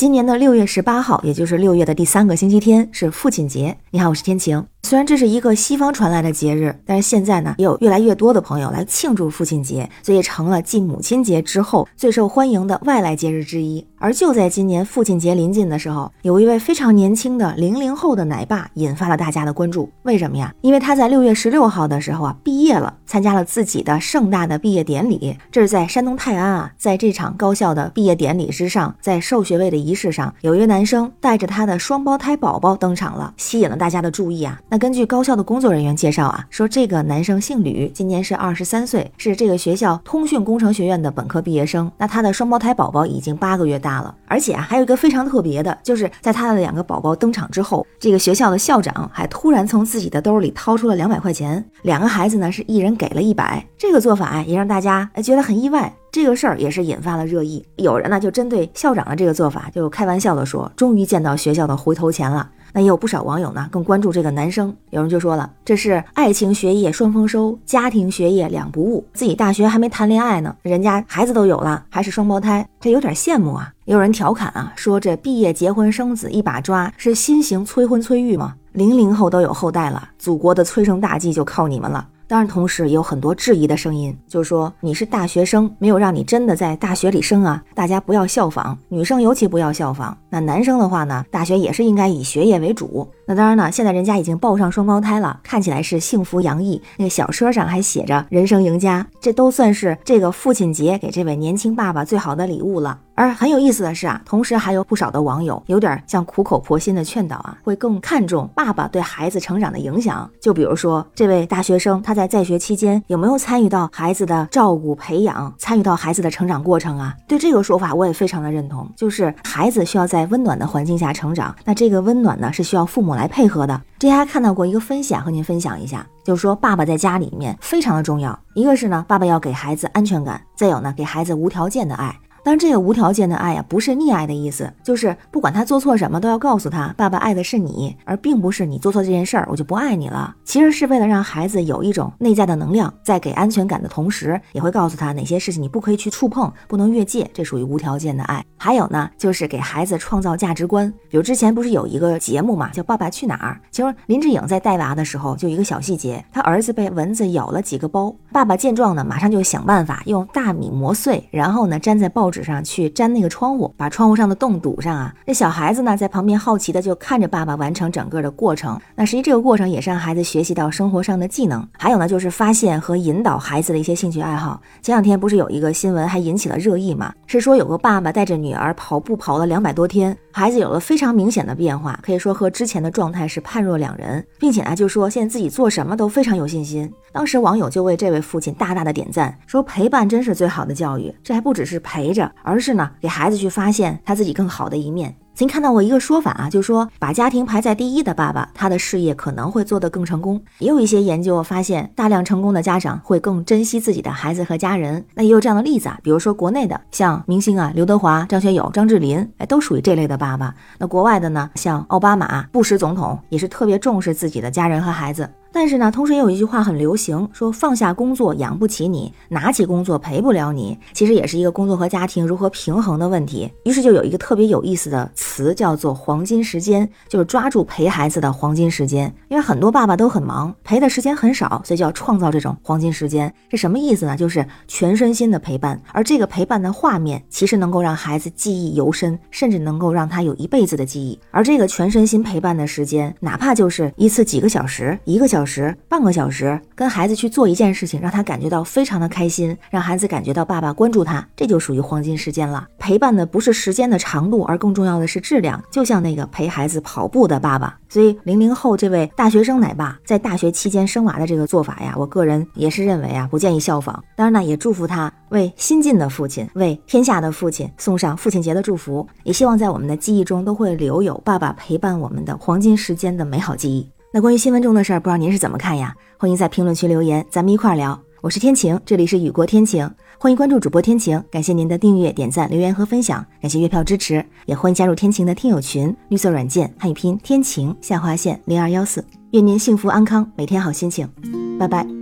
今年的六月十八号，也就是六月的第三个星期天，是父亲节。你好，我是天晴。虽然这是一个西方传来的节日，但是现在呢，也有越来越多的朋友来庆祝父亲节，所以成了继母亲节之后最受欢迎的外来节日之一。而就在今年父亲节临近的时候，有一位非常年轻的零零后的奶爸引发了大家的关注。为什么呀？因为他在六月十六号的时候啊毕业了，参加了自己的盛大的毕业典礼。这是在山东泰安啊，在这场高校的毕业典礼之上，在授学位的仪式上，有一位男生带着他的双胞胎宝宝登场了，吸引了大家的注意啊。那根据高校的工作人员介绍啊，说这个男生姓吕，今年是二十三岁，是这个学校通讯工程学院的本科毕业生。那他的双胞胎宝宝已经八个月大了，而且啊，还有一个非常特别的，就是在他的两个宝宝登场之后，这个学校的校长还突然从自己的兜里掏出了两百块钱，两个孩子呢是一人给了一百。这个做法也让大家觉得很意外。这个事儿也是引发了热议，有人呢就针对校长的这个做法，就开玩笑的说，终于见到学校的回头钱了。那也有不少网友呢更关注这个男生，有人就说了，这是爱情学业双丰收，家庭学业两不误。自己大学还没谈恋爱呢，人家孩子都有了，还是双胞胎，这有点羡慕啊。也有人调侃啊，说这毕业结婚生子一把抓，是新型催婚催育吗？零零后都有后代了，祖国的催生大计就靠你们了。当然，同时也有很多质疑的声音，就是说你是大学生，没有让你真的在大学里生啊，大家不要效仿，女生尤其不要效仿。那男生的话呢，大学也是应该以学业为主。那当然呢，现在人家已经抱上双胞胎了，看起来是幸福洋溢，那个小车上还写着“人生赢家”，这都算是这个父亲节给这位年轻爸爸最好的礼物了。而很有意思的是啊，同时还有不少的网友有点像苦口婆心的劝导啊，会更看重爸爸对孩子成长的影响。就比如说这位大学生，他在在学期间有没有参与到孩子的照顾培养，参与到孩子的成长过程啊？对这个说法我也非常的认同，就是孩子需要在温暖的环境下成长，那这个温暖呢是需要父母来配合的。之前还看到过一个分享，和您分享一下，就是说爸爸在家里面非常的重要，一个是呢，爸爸要给孩子安全感，再有呢，给孩子无条件的爱。当然，这个无条件的爱呀，不是溺爱的意思，就是不管他做错什么，都要告诉他，爸爸爱的是你，而并不是你做错这件事儿，我就不爱你了。其实是为了让孩子有一种内在的能量，在给安全感的同时，也会告诉他哪些事情你不可以去触碰，不能越界，这属于无条件的爱。还有呢，就是给孩子创造价值观。比如之前不是有一个节目嘛，叫《爸爸去哪儿》，其实林志颖在带娃的时候，就一个小细节，他儿子被蚊子咬了几个包，爸爸见状呢，马上就想办法用大米磨碎，然后呢粘在报纸上去粘那个窗户，把窗户上的洞堵上啊。那小孩子呢在旁边好奇的就看着爸爸完成整个的过程。那实际这个过程也是让孩子学习到生活上的技能。还有呢就是发现和引导孩子的一些兴趣爱好。前两天不是有一个新闻还引起了热议嘛？是说有个爸爸带着女儿跑步跑了两百多天，孩子有了非常明显的变化，可以说和之前的状态是判若两人，并且呢就说现在自己做什么都非常有信心。当时网友就为这位父亲大大的点赞，说陪伴真是最好的教育，这还不只是陪着，而是呢给孩子去发现他自己更好的一面。曾看到过一个说法啊，就说把家庭排在第一的爸爸，他的事业可能会做得更成功。也有一些研究发现，大量成功的家长会更珍惜自己的孩子和家人。那也有这样的例子啊，比如说国内的像明星啊，刘德华、张学友、张智霖，哎，都属于这类的爸爸。那国外的呢，像奥巴马、布什总统，也是特别重视自己的家人和孩子。但是呢，同时也有一句话很流行，说放下工作养不起你，拿起工作陪不了你。其实也是一个工作和家庭如何平衡的问题。于是就有一个特别有意思的词，叫做黄金时间，就是抓住陪孩子的黄金时间。因为很多爸爸都很忙，陪的时间很少，所以就要创造这种黄金时间。这什么意思呢？就是全身心的陪伴。而这个陪伴的画面，其实能够让孩子记忆犹深，甚至能够让他有一辈子的记忆。而这个全身心陪伴的时间，哪怕就是一次几个小时，一个小。小时、半个小时，跟孩子去做一件事情，让他感觉到非常的开心，让孩子感觉到爸爸关注他，这就属于黄金时间了。陪伴的不是时间的长度，而更重要的是质量。就像那个陪孩子跑步的爸爸，所以零零后这位大学生奶爸在大学期间生娃的这个做法呀，我个人也是认为啊，不建议效仿。当然呢，也祝福他为新晋的父亲，为天下的父亲送上父亲节的祝福，也希望在我们的记忆中都会留有爸爸陪伴我们的黄金时间的美好记忆。那关于新闻中的事儿，不知道您是怎么看呀？欢迎在评论区留言，咱们一块儿聊。我是天晴，这里是雨过天晴，欢迎关注主播天晴，感谢您的订阅、点赞、留言和分享，感谢月票支持，也欢迎加入天晴的听友群，绿色软件汉语拼天晴下划线零二幺四，愿您幸福安康，每天好心情，拜拜。